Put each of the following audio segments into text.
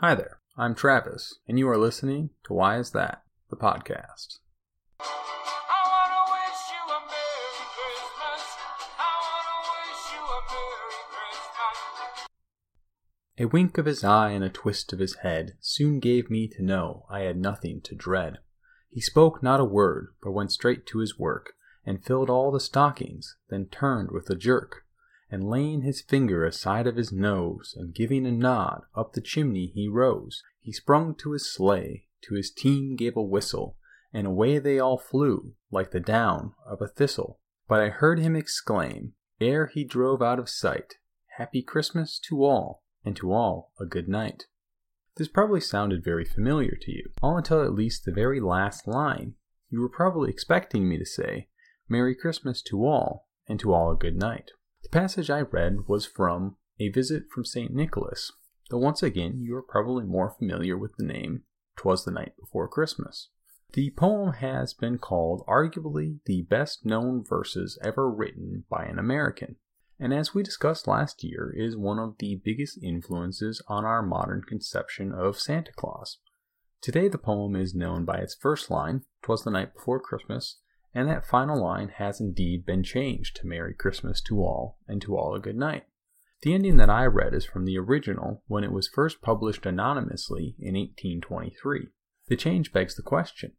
Hi there, I'm Travis, and you are listening to Why Is That, the podcast. I wanna wish you a Merry Christmas. I wanna wish you a Merry Christmas. A wink of his eye and a twist of his head soon gave me to know I had nothing to dread. He spoke not a word, but went straight to his work, and filled all the stockings, then turned with a jerk, and laying his finger aside of his nose, and giving a nod, up the chimney he rose. He sprung to his sleigh, to his team gave a whistle, and away they all flew, like the down of a thistle. But I heard him exclaim, ere he drove out of sight, Happy Christmas to all, and to all a good night. This probably sounded very familiar to you, all until at least the very last line. You were probably expecting me to say, Merry Christmas to all, and to all a good night. The passage I read was from A Visit from St. Nicholas, though once again you are probably more familiar with the name Twas the Night Before Christmas. The poem has been called arguably the best known verses ever written by an American, and as we discussed last year, is one of the biggest influences on our modern conception of Santa Claus. Today, the poem is known by its first line, Twas the Night Before Christmas, and that final line has indeed been changed to Merry Christmas to all, and to all a good night. The ending that I read is from the original when it was first published anonymously in 1823. The change begs the question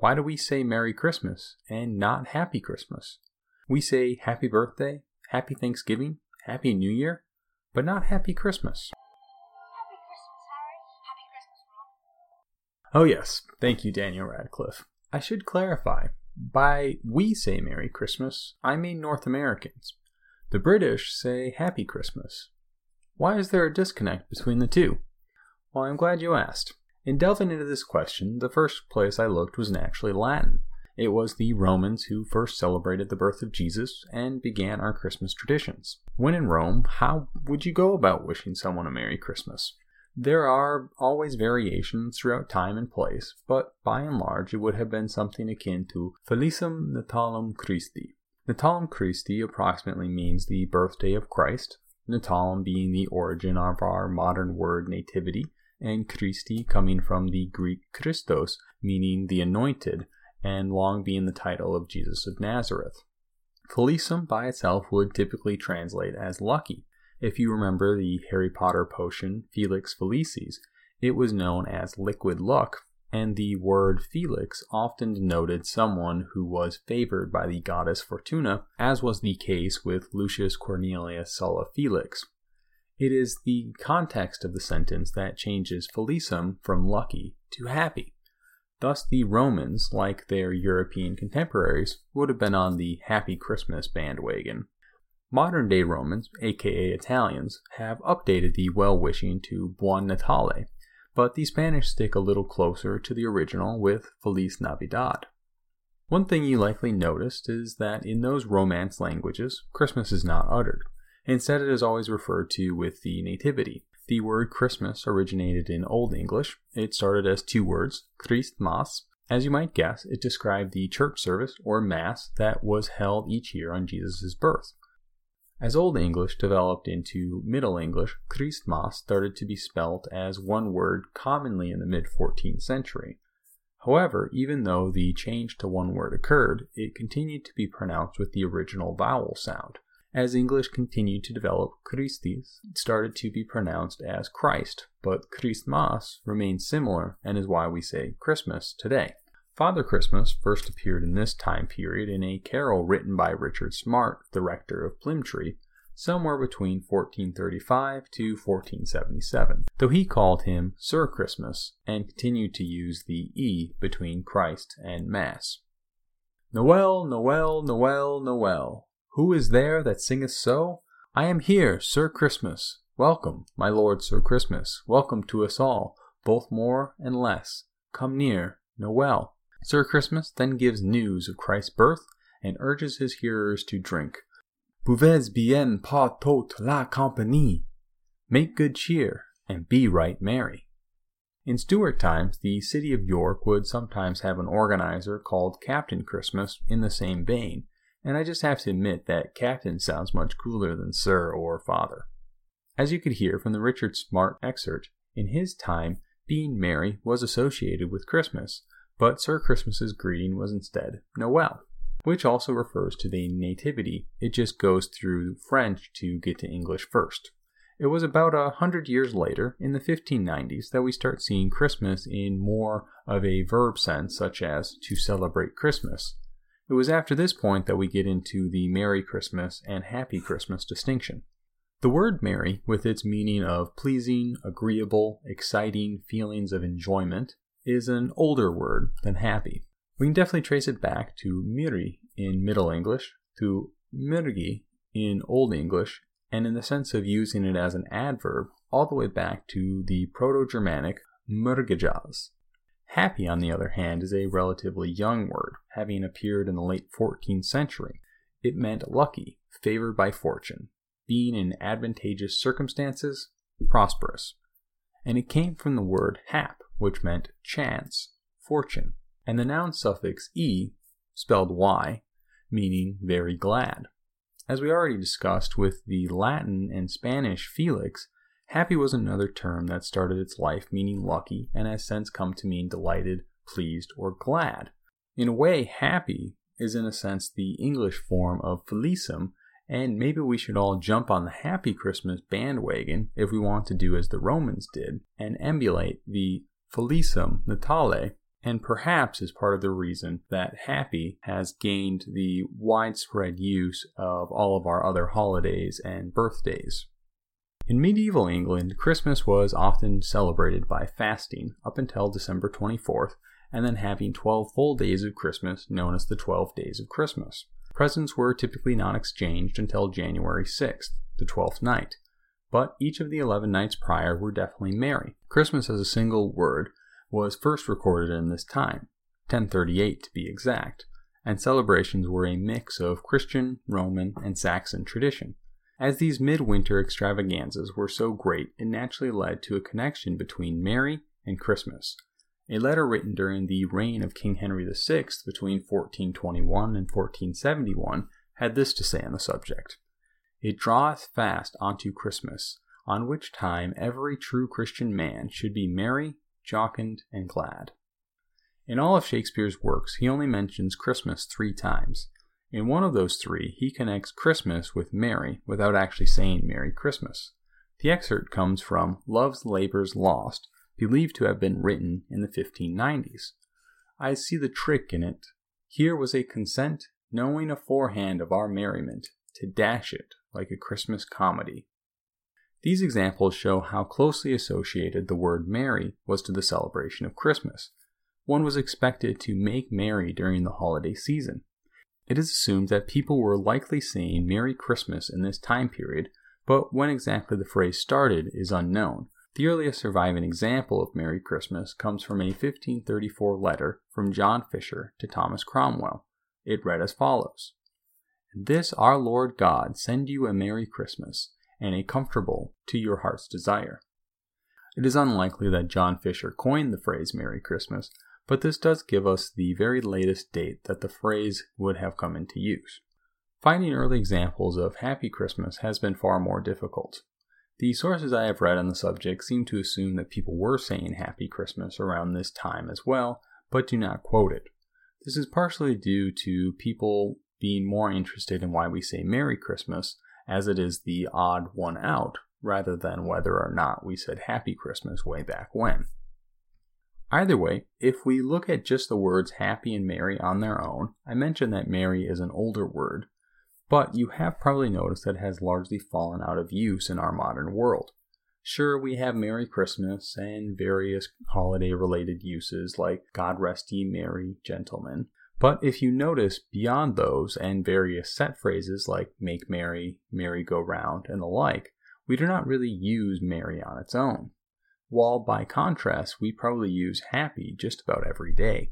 why do we say Merry Christmas and not Happy Christmas? We say Happy Birthday, Happy Thanksgiving, Happy New Year, but not Happy Christmas. Happy Christmas, Harry. Happy Christmas, Ron. Oh, yes, thank you, Daniel Radcliffe. I should clarify by we say Merry Christmas, I mean North Americans. The British say Happy Christmas. Why is there a disconnect between the two? Well, I'm glad you asked. In delving into this question, the first place I looked was naturally Latin. It was the Romans who first celebrated the birth of Jesus and began our Christmas traditions. When in Rome, how would you go about wishing someone a Merry Christmas? There are always variations throughout time and place, but by and large it would have been something akin to Felicem Natalem Christi. Natalem Christi approximately means the birthday of Christ, Natalem being the origin of our modern word nativity, and Christi coming from the Greek Christos, meaning the anointed, and long being the title of Jesus of Nazareth. Felicem by itself would typically translate as lucky. If you remember the Harry Potter potion Felix Felicis, it was known as liquid luck, and the word Felix often denoted someone who was favored by the goddess Fortuna, as was the case with Lucius Cornelius Sulla Felix. It is the context of the sentence that changes Felicem from lucky to happy. Thus, the Romans, like their European contemporaries, would have been on the Happy Christmas bandwagon. Modern day Romans, aka Italians, have updated the well wishing to Buon Natale, but the Spanish stick a little closer to the original with Feliz Navidad. One thing you likely noticed is that in those Romance languages, Christmas is not uttered. Instead, it is always referred to with the nativity. The word Christmas originated in Old English. It started as two words, Christmas. As you might guess, it described the church service or Mass that was held each year on Jesus' birth. As Old English developed into Middle English, Christmas started to be spelt as one word commonly in the mid 14th century. However, even though the change to one word occurred, it continued to be pronounced with the original vowel sound. As English continued to develop, Christis started to be pronounced as Christ, but Christmas remains similar and is why we say Christmas today. Father Christmas first appeared in this time period in a carol written by Richard Smart, the rector of Plymtree, somewhere between 1435 to 1477, though he called him Sir Christmas and continued to use the E between Christ and Mass. Noel, Noel, Noel, Noel. Who is there that singeth so? I am here, Sir Christmas. Welcome, my Lord Sir Christmas. Welcome to us all, both more and less. Come near, Noel. Sir Christmas then gives news of Christ's birth and urges his hearers to drink. Buvez bien pas toute la compagnie. Make good cheer and be right merry. In Stuart times, the city of York would sometimes have an organizer called Captain Christmas in the same vein, and I just have to admit that Captain sounds much cooler than Sir or Father. As you could hear from the Richard Smart excerpt, In his time, being merry was associated with Christmas, but Sir Christmas's greeting was instead Noel, which also refers to the Nativity. It just goes through French to get to English first. It was about a hundred years later, in the 1590s, that we start seeing Christmas in more of a verb sense, such as to celebrate Christmas. It was after this point that we get into the Merry Christmas and Happy Christmas distinction. The word merry, with its meaning of pleasing, agreeable, exciting feelings of enjoyment, is an older word than happy. We can definitely trace it back to miri in Middle English, to myrgi in Old English, and in the sense of using it as an adverb, all the way back to the Proto Germanic myrgijas. Happy, on the other hand, is a relatively young word, having appeared in the late 14th century. It meant lucky, favored by fortune, being in advantageous circumstances, prosperous. And it came from the word hap, which meant chance, fortune, and the noun suffix e, spelled y, meaning very glad. As we already discussed with the Latin and Spanish felix, happy was another term that started its life meaning lucky and has since come to mean delighted, pleased, or glad. In a way, happy is in a sense the English form of felicem, and maybe we should all jump on the Happy Christmas bandwagon if we want to do as the Romans did and emulate the Felicem Natale, and perhaps is part of the reason that Happy has gained the widespread use of all of our other holidays and birthdays. In medieval England, Christmas was often celebrated by fasting up until December 24th, and then having 12 full days of Christmas known as the 12 Days of Christmas. Presents were typically not exchanged until January 6th, the 12th night, but each of the 11 nights prior were definitely merry. Christmas as a single word was first recorded in this time, 1038 to be exact, and celebrations were a mix of Christian, Roman, and Saxon tradition. As these midwinter extravaganzas were so great, it naturally led to a connection between Merry and Christmas. A letter written during the reign of King Henry VI between 1421 and 1471 had this to say on the subject It draweth fast unto Christmas, on which time every true Christian man should be merry, jocund, and glad. In all of Shakespeare's works, he only mentions Christmas three times. In one of those three, he connects Christmas with Merry without actually saying Merry Christmas. The excerpt comes from Love's Labours Lost, believed to have been written in the 1590s. I see the trick in it. Here was a consent, knowing aforehand of our merriment, to dash it like a Christmas comedy. These examples show how closely associated the word merry was to the celebration of Christmas. One was expected to make merry during the holiday season. It is assumed that people were likely saying Merry Christmas in this time period, but when exactly the phrase started is unknown. The earliest surviving example of Merry Christmas comes from a 1534 letter from John Fisher to Thomas Cromwell. It read as follows This our Lord God send you a Merry Christmas, and a comfortable to your heart's desire. It is unlikely that John Fisher coined the phrase Merry Christmas, but this does give us the very latest date that the phrase would have come into use. Finding early examples of Happy Christmas has been far more difficult. The sources I have read on the subject seem to assume that people were saying Happy Christmas around this time as well, but do not quote it. This is partially due to people being more interested in why we say Merry Christmas as it is the odd one out, rather than whether or not we said Happy Christmas way back when. Either way, if we look at just the words happy and merry on their own, I mentioned that merry is an older word, but you have probably noticed that it has largely fallen out of use in our modern world. Sure, we have Merry Christmas and various holiday related uses like God rest ye merry gentlemen, but if you notice beyond those and various set phrases like make merry, merry go round, and the like, we do not really use merry on its own. While by contrast, we probably use happy just about every day.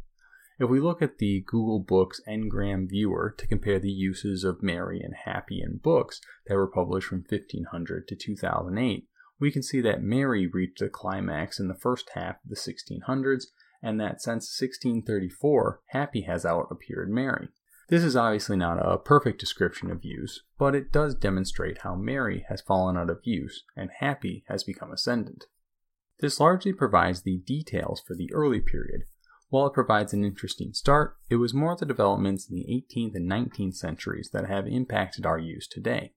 If we look at the Google Books Ngram Viewer to compare the uses of merry and happy in books that were published from 1500 to 2008, we can see that merry reached a climax in the first half of the 1600s and that since 1634, Happy has out appeared merry. This is obviously not a perfect description of use, but it does demonstrate how merry has fallen out of use and happy has become ascendant. This largely provides the details for the early period. While it provides an interesting start, it was more the developments in the 18th and 19th centuries that have impacted our use today.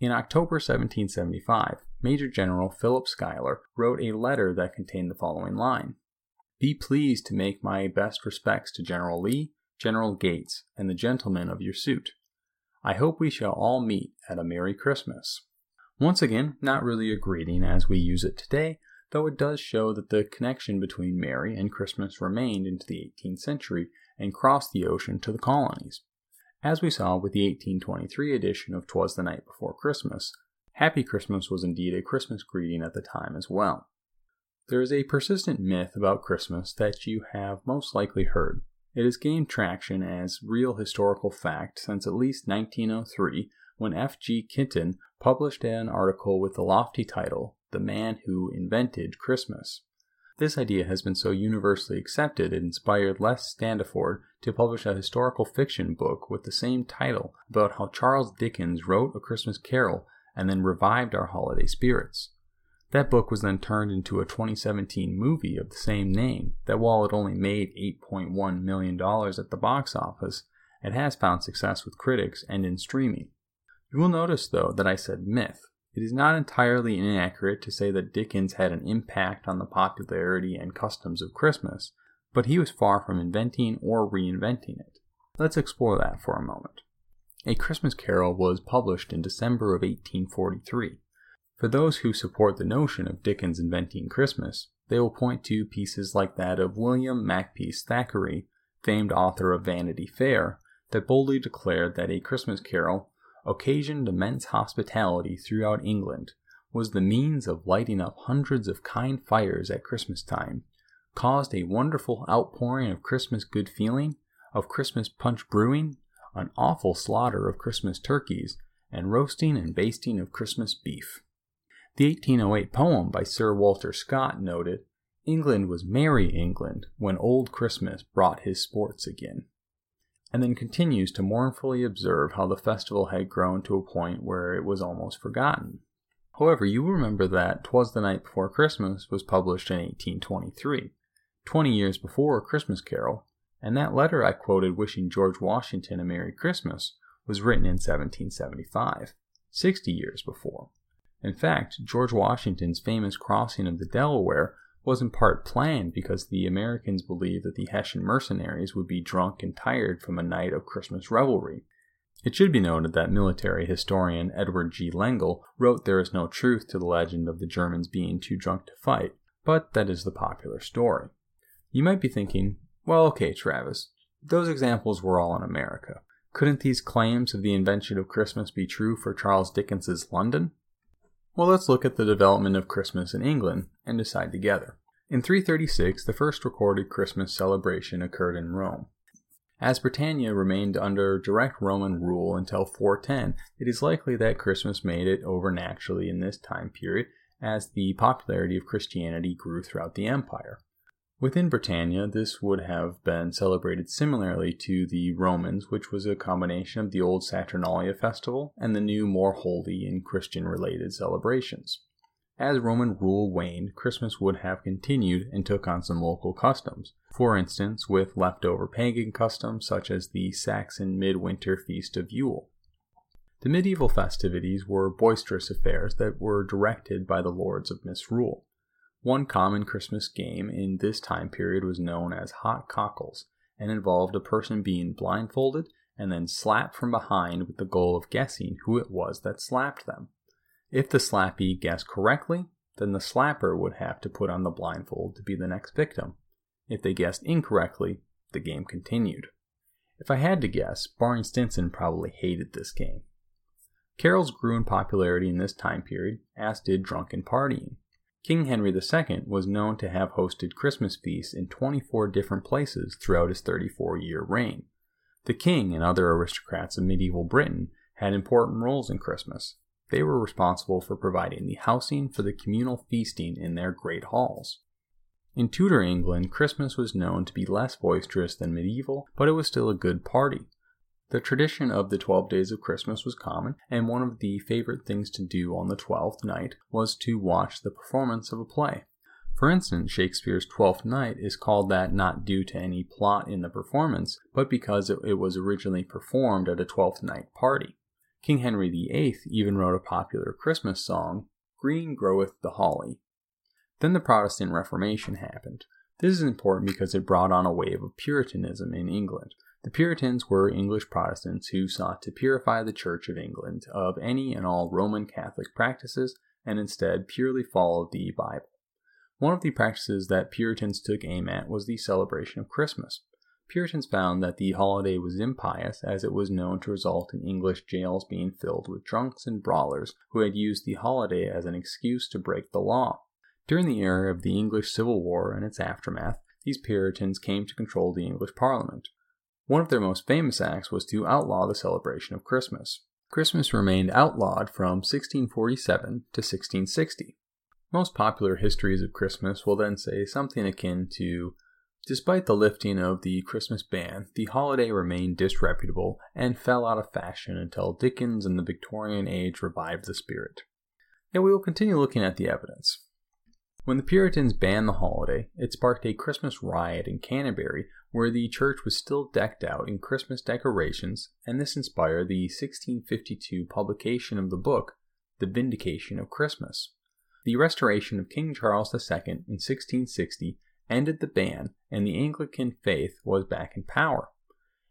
In October 1775, Major General Philip Schuyler wrote a letter that contained the following line Be pleased to make my best respects to General Lee, General Gates, and the gentlemen of your suit. I hope we shall all meet at a Merry Christmas. Once again, not really a greeting as we use it today, though it does show that the connection between Merry and Christmas remained into the 18th century and crossed the ocean to the colonies. As we saw with the 1823 edition of Twas the Night Before Christmas, Happy Christmas was indeed a Christmas greeting at the time as well. There is a persistent myth about Christmas that you have most likely heard. It has gained traction as real historical fact since at least 1903 when F.G. Kitton published an article with the lofty title, The Man Who Invented Christmas. This idea has been so universally accepted it inspired Les Standiford to publish a historical fiction book with the same title about how Charles Dickens wrote A Christmas Carol and then revived our holiday spirits. That book was then turned into a 2017 movie of the same name that while it only made $8.1 million at the box office, it has found success with critics and in streaming. You will notice, though, that I said myth. It is not entirely inaccurate to say that Dickens had an impact on the popularity and customs of Christmas, but he was far from inventing or reinventing it. Let's explore that for a moment. A Christmas Carol was published in December of 1843. For those who support the notion of Dickens inventing Christmas, they will point to pieces like that of William Makepeace Thackeray, famed author of Vanity Fair, that boldly declared that A Christmas Carol occasioned immense hospitality throughout England, was the means of lighting up hundreds of kind fires at Christmas time, caused a wonderful outpouring of Christmas good feeling, of Christmas punch brewing, an awful slaughter of Christmas turkeys, and roasting and basting of Christmas beef. The 1808 poem by Sir Walter Scott noted, England was merry England when old Christmas brought his sports again and then continues to mournfully observe how the festival had grown to a point where it was almost forgotten. However, you remember that Twas the Night Before Christmas was published in 1823, 20 years before A Christmas Carol, and that letter I quoted wishing George Washington a Merry Christmas was written in 1775, 60 years before. In fact, George Washington's famous crossing of the Delaware was in part planned because the Americans believed that the Hessian mercenaries would be drunk and tired from a night of Christmas revelry. It should be noted that military historian Edward G. Lengel wrote there is no truth to the legend of the Germans being too drunk to fight, but that is the popular story. You might be thinking, well, okay, Travis, those examples were all in America. Couldn't these claims of the invention of Christmas be true for Charles Dickens's London? Well, let's look at the development of Christmas in England and decide together. In 336, the first recorded Christmas celebration occurred in Rome. As Britannia remained under direct Roman rule until 410, it is likely that Christmas made it over naturally in this time period as the popularity of Christianity grew throughout the empire. Within Britannia, this would have been celebrated similarly to the Romans, which was a combination of the old Saturnalia festival and the new, more holy and Christian related celebrations. As Roman rule waned, Christmas would have continued and took on some local customs, for instance, with leftover pagan customs such as the Saxon midwinter feast of Yule. The medieval festivities were boisterous affairs that were directed by the lords of misrule. One common Christmas game in this time period was known as hot cockles and involved a person being blindfolded and then slapped from behind with the goal of guessing who it was that slapped them. If the slappee guessed correctly, then the slapper would have to put on the blindfold to be the next victim. If they guessed incorrectly, the game continued. If I had to guess, Barney Stinson probably hated this game. Carols grew in popularity in this time period, as did drunken partying. King Henry II was known to have hosted Christmas feasts in 24 different places throughout his 34 year reign. The king and other aristocrats of medieval Britain had important roles in Christmas. They were responsible for providing the housing for the communal feasting in their great halls. In Tudor England, Christmas was known to be less boisterous than medieval, but it was still a good party. The tradition of the 12 days of Christmas was common, and one of the favorite things to do on the 12th night was to watch the performance of a play. For instance, Shakespeare's Twelfth Night is called that not due to any plot in the performance, but because it, it was originally performed at a Twelfth Night party. King Henry VIII even wrote a popular Christmas song, Green Groweth the Holly. Then the Protestant Reformation happened. This is important because it brought on a wave of Puritanism in England. The Puritans were English Protestants who sought to purify the Church of England of any and all Roman Catholic practices and instead purely followed the Bible. One of the practices that Puritans took aim at was the celebration of Christmas. Puritans found that the holiday was impious as it was known to result in English jails being filled with drunks and brawlers who had used the holiday as an excuse to break the law. During the era of the English Civil War and its aftermath, these Puritans came to control the English Parliament. One of their most famous acts was to outlaw the celebration of Christmas. Christmas remained outlawed from 1647 to 1660. Most popular histories of Christmas will then say something akin to Despite the lifting of the Christmas ban, the holiday remained disreputable and fell out of fashion until Dickens and the Victorian age revived the spirit. Yet we will continue looking at the evidence. When the Puritans banned the holiday, it sparked a Christmas riot in Canterbury where the church was still decked out in Christmas decorations, and this inspired the 1652 publication of the book, The Vindication of Christmas. The restoration of King Charles II in 1660 ended the ban, and the Anglican faith was back in power.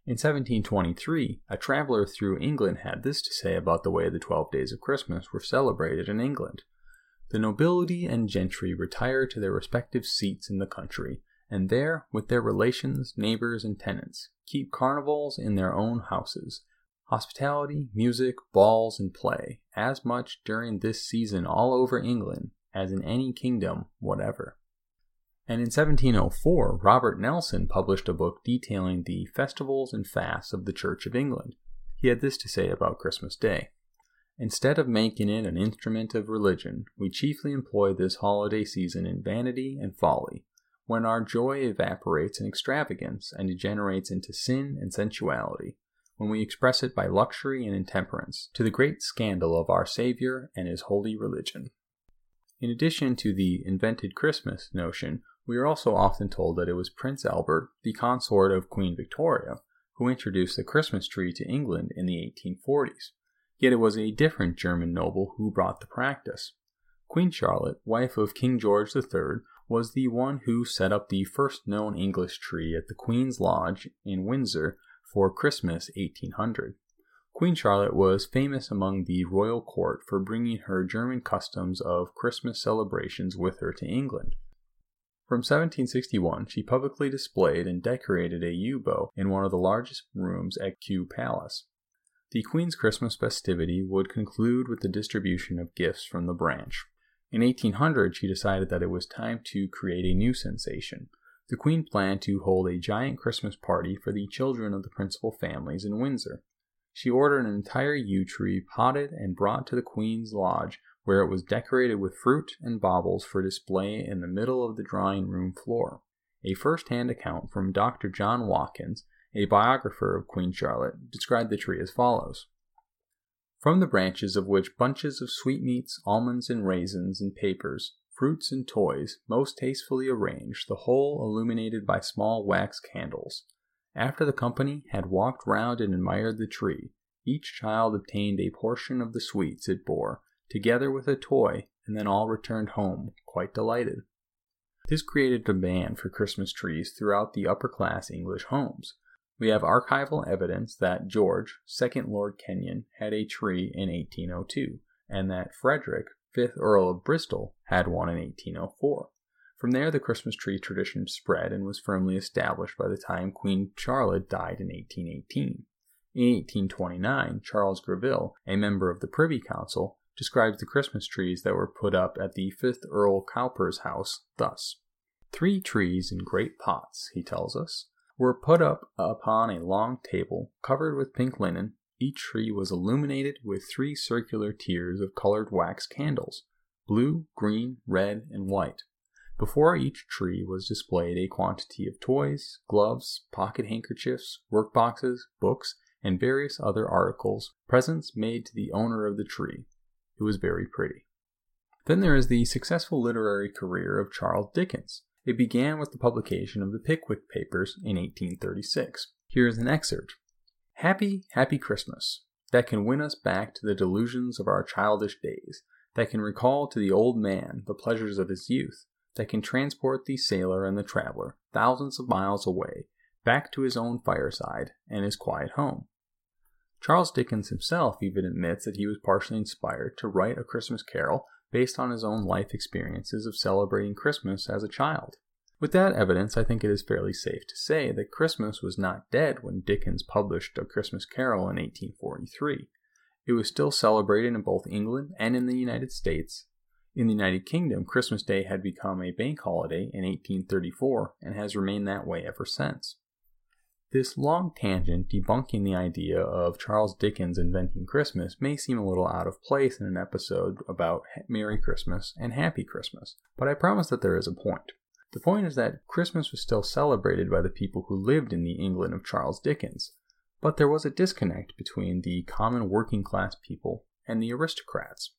In 1723, a traveler through England had this to say about the way the twelve days of Christmas were celebrated in England. The nobility and gentry retire to their respective seats in the country, and there, with their relations, neighbors, and tenants, keep carnivals in their own houses, hospitality, music, balls, and play, as much during this season all over England as in any kingdom whatever. And in 1704, Robert Nelson published a book detailing the festivals and fasts of the Church of England. He had this to say about Christmas Day. Instead of making it an instrument of religion, we chiefly employ this holiday season in vanity and folly, when our joy evaporates in extravagance and degenerates into sin and sensuality, when we express it by luxury and intemperance, to the great scandal of our Savior and his holy religion. In addition to the invented Christmas notion, we are also often told that it was Prince Albert, the consort of Queen Victoria, who introduced the Christmas tree to England in the 1840s. Yet it was a different German noble who brought the practice. Queen Charlotte, wife of King George III, was the one who set up the first known English tree at the Queen's Lodge in Windsor for Christmas 1800. Queen Charlotte was famous among the royal court for bringing her German customs of Christmas celebrations with her to England. From 1761, she publicly displayed and decorated a yew bough in one of the largest rooms at Kew Palace. The Queen's Christmas festivity would conclude with the distribution of gifts from the branch. In 1800, she decided that it was time to create a new sensation the Queen planned to hold a giant Christmas party for the children of the principal families in Windsor. She ordered an entire yew tree potted and brought to the Queen's lodge, where it was decorated with fruit and baubles for display in the middle of the drawing room floor. A first hand account from Dr. John Watkins, a biographer of Queen Charlotte, described the tree as follows From the branches of which bunches of sweetmeats, almonds, and raisins, and papers, fruits and toys, most tastefully arranged, the whole illuminated by small wax candles. After the company had walked round and admired the tree, each child obtained a portion of the sweets it bore, together with a toy, and then all returned home, quite delighted. This created demand for Christmas trees throughout the upper class English homes. We have archival evidence that George, second Lord Kenyon, had a tree in 1802, and that Frederick, 5th Earl of Bristol, had one in 1804. From there, the Christmas tree tradition spread and was firmly established by the time Queen Charlotte died in 1818. In 1829, Charles Greville, a member of the Privy Council, describes the Christmas trees that were put up at the 5th Earl Cowper's house thus Three trees in great pots, he tells us, were put up upon a long table covered with pink linen, each tree was illuminated with three circular tiers of colored wax candles blue, green, red, and white. Before each tree was displayed a quantity of toys, gloves, pocket handkerchiefs, work boxes, books, and various other articles, presents made to the owner of the tree. It was very pretty. Then there is the successful literary career of Charles Dickens. It began with the publication of the Pickwick Papers in 1836. Here is an excerpt Happy, happy Christmas, that can win us back to the delusions of our childish days, that can recall to the old man the pleasures of his youth, that can transport the sailor and the traveler thousands of miles away back to his own fireside and his quiet home. Charles Dickens himself even admits that he was partially inspired to write A Christmas Carol based on his own life experiences of celebrating Christmas as a child. With that evidence, I think it is fairly safe to say that Christmas was not dead when Dickens published A Christmas Carol in 1843. It was still celebrated in both England and in the United States. In the United Kingdom, Christmas Day had become a bank holiday in 1834 and has remained that way ever since. This long tangent debunking the idea of Charles Dickens inventing Christmas may seem a little out of place in an episode about Merry Christmas and Happy Christmas, but I promise that there is a point. The point is that Christmas was still celebrated by the people who lived in the England of Charles Dickens, but there was a disconnect between the common working class people and the aristocrats.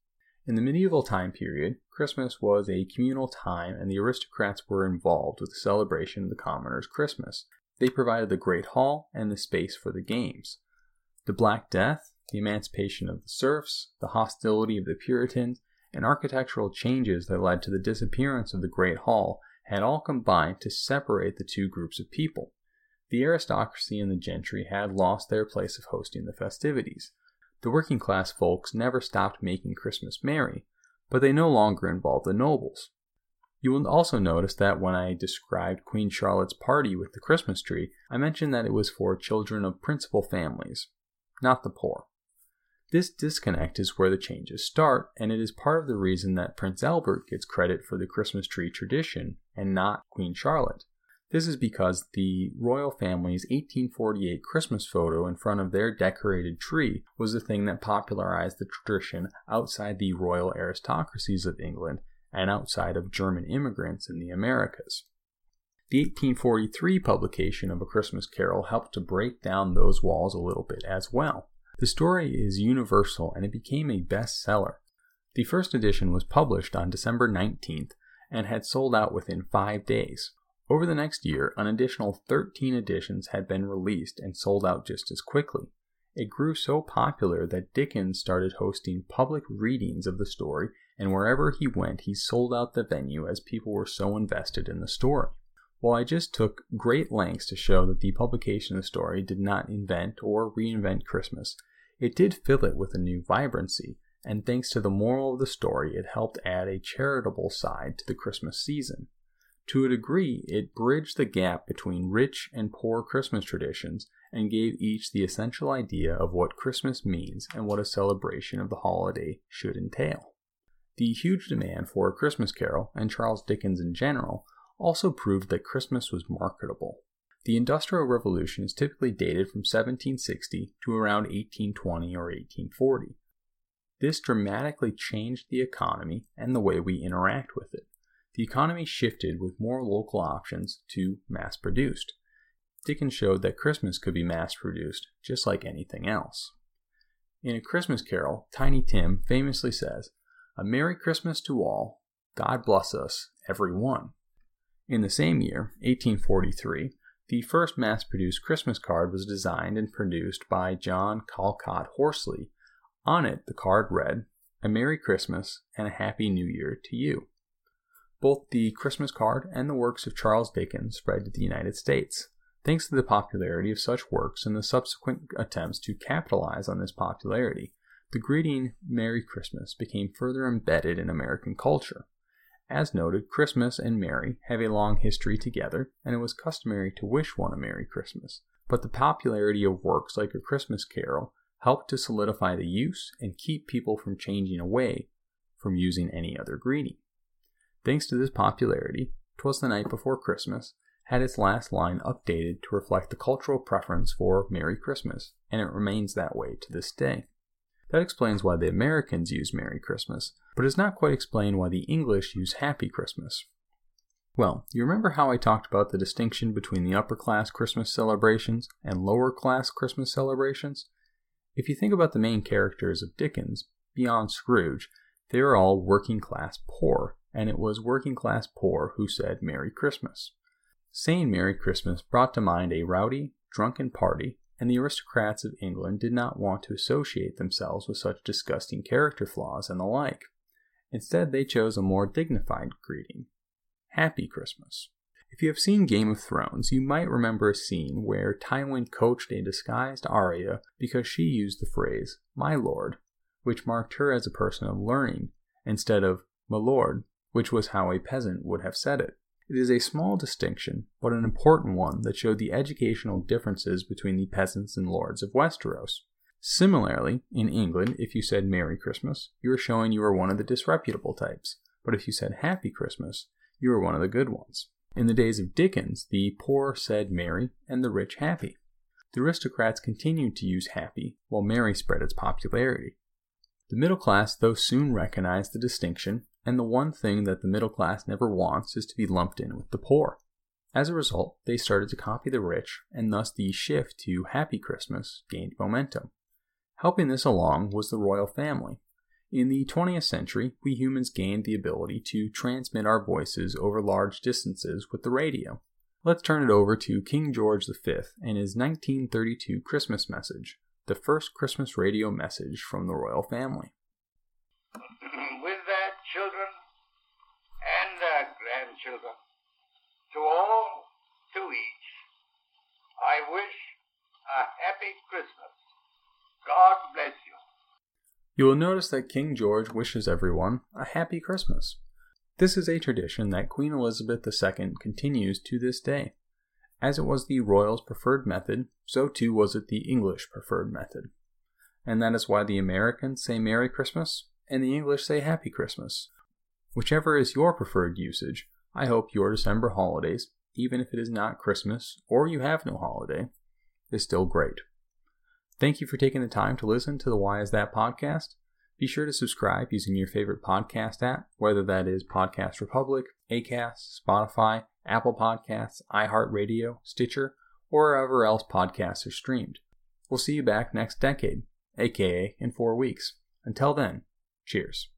In the medieval time period, Christmas was a communal time and the aristocrats were involved with the celebration of the commoners' Christmas. They provided the Great Hall and the space for the games. The Black Death, the emancipation of the serfs, the hostility of the Puritans, and architectural changes that led to the disappearance of the Great Hall had all combined to separate the two groups of people. The aristocracy and the gentry had lost their place of hosting the festivities. The working class folks never stopped making Christmas merry, but they no longer involved the nobles. You will also notice that when I described Queen Charlotte's party with the Christmas tree, I mentioned that it was for children of principal families, not the poor. This disconnect is where the changes start, and it is part of the reason that Prince Albert gets credit for the Christmas tree tradition and not Queen Charlotte. This is because the royal family's 1848 Christmas photo in front of their decorated tree was the thing that popularized the tradition outside the royal aristocracies of England and outside of German immigrants in the Americas. The 1843 publication of A Christmas Carol helped to break down those walls a little bit as well. The story is universal and it became a bestseller. The first edition was published on December 19th and had sold out within five days. Over the next year, an additional 13 editions had been released and sold out just as quickly. It grew so popular that Dickens started hosting public readings of the story, and wherever he went, he sold out the venue as people were so invested in the story. While I just took great lengths to show that the publication of the story did not invent or reinvent Christmas, it did fill it with a new vibrancy, and thanks to the moral of the story, it helped add a charitable side to the Christmas season. To a degree, it bridged the gap between rich and poor Christmas traditions and gave each the essential idea of what Christmas means and what a celebration of the holiday should entail. The huge demand for A Christmas Carol, and Charles Dickens in general, also proved that Christmas was marketable. The Industrial Revolution is typically dated from 1760 to around 1820 or 1840. This dramatically changed the economy and the way we interact with it. The economy shifted with more local options to mass produced. Dickens showed that Christmas could be mass produced just like anything else. In A Christmas Carol, Tiny Tim famously says, A Merry Christmas to all, God bless us, every one. In the same year, 1843, the first mass produced Christmas card was designed and produced by John Callcott Horsley. On it, the card read, A Merry Christmas and a Happy New Year to you. Both the Christmas card and the works of Charles Dickens spread to the United States. Thanks to the popularity of such works and the subsequent attempts to capitalize on this popularity, the greeting Merry Christmas became further embedded in American culture. As noted, Christmas and Merry have a long history together, and it was customary to wish one a Merry Christmas. But the popularity of works like A Christmas Carol helped to solidify the use and keep people from changing away from using any other greeting. Thanks to this popularity, Twas the Night Before Christmas had its last line updated to reflect the cultural preference for Merry Christmas, and it remains that way to this day. That explains why the Americans use Merry Christmas, but does not quite explain why the English use Happy Christmas. Well, you remember how I talked about the distinction between the upper class Christmas celebrations and lower class Christmas celebrations? If you think about the main characters of Dickens, beyond Scrooge, They are all working class poor, and it was working class poor who said Merry Christmas. Saying Merry Christmas brought to mind a rowdy, drunken party, and the aristocrats of England did not want to associate themselves with such disgusting character flaws and the like. Instead, they chose a more dignified greeting Happy Christmas. If you have seen Game of Thrones, you might remember a scene where Tywin coached a disguised Arya because she used the phrase, my lord, which marked her as a person of learning, instead of my lord, which was how a peasant would have said it. It is a small distinction, but an important one that showed the educational differences between the peasants and lords of Westeros. Similarly, in England, if you said Merry Christmas, you were showing you were one of the disreputable types, but if you said Happy Christmas, you were one of the good ones. In the days of Dickens, the poor said merry and the rich happy. The aristocrats continued to use happy, while merry spread its popularity. The middle class, though, soon recognized the distinction, and the one thing that the middle class never wants is to be lumped in with the poor. As a result, they started to copy the rich, and thus the shift to Happy Christmas gained momentum. Helping this along was the royal family, in the 20th century, we humans gained the ability to transmit our voices over large distances with the radio. Let's turn it over to King George V and his 1932 Christmas message, the first Christmas radio message from the royal family. Grandchildren, to all, to each, I wish a happy Christmas. God bless you. You will notice that King George wishes everyone a happy Christmas. This is a tradition that Queen Elizabeth II continues to this day. As it was the royals' preferred method, so too was it the English preferred method. And that is why the Americans say Merry Christmas and the English say Happy Christmas. Whichever is your preferred usage, I hope your December holidays, even if it is not Christmas or you have no holiday, is still great. Thank you for taking the time to listen to the Why Is That podcast. Be sure to subscribe using your favorite podcast app, whether that is Podcast Republic, Acast, Spotify, Apple Podcasts, iHeartRadio, Stitcher, or wherever else podcasts are streamed. We'll see you back next decade, aka in four weeks. Until then, cheers.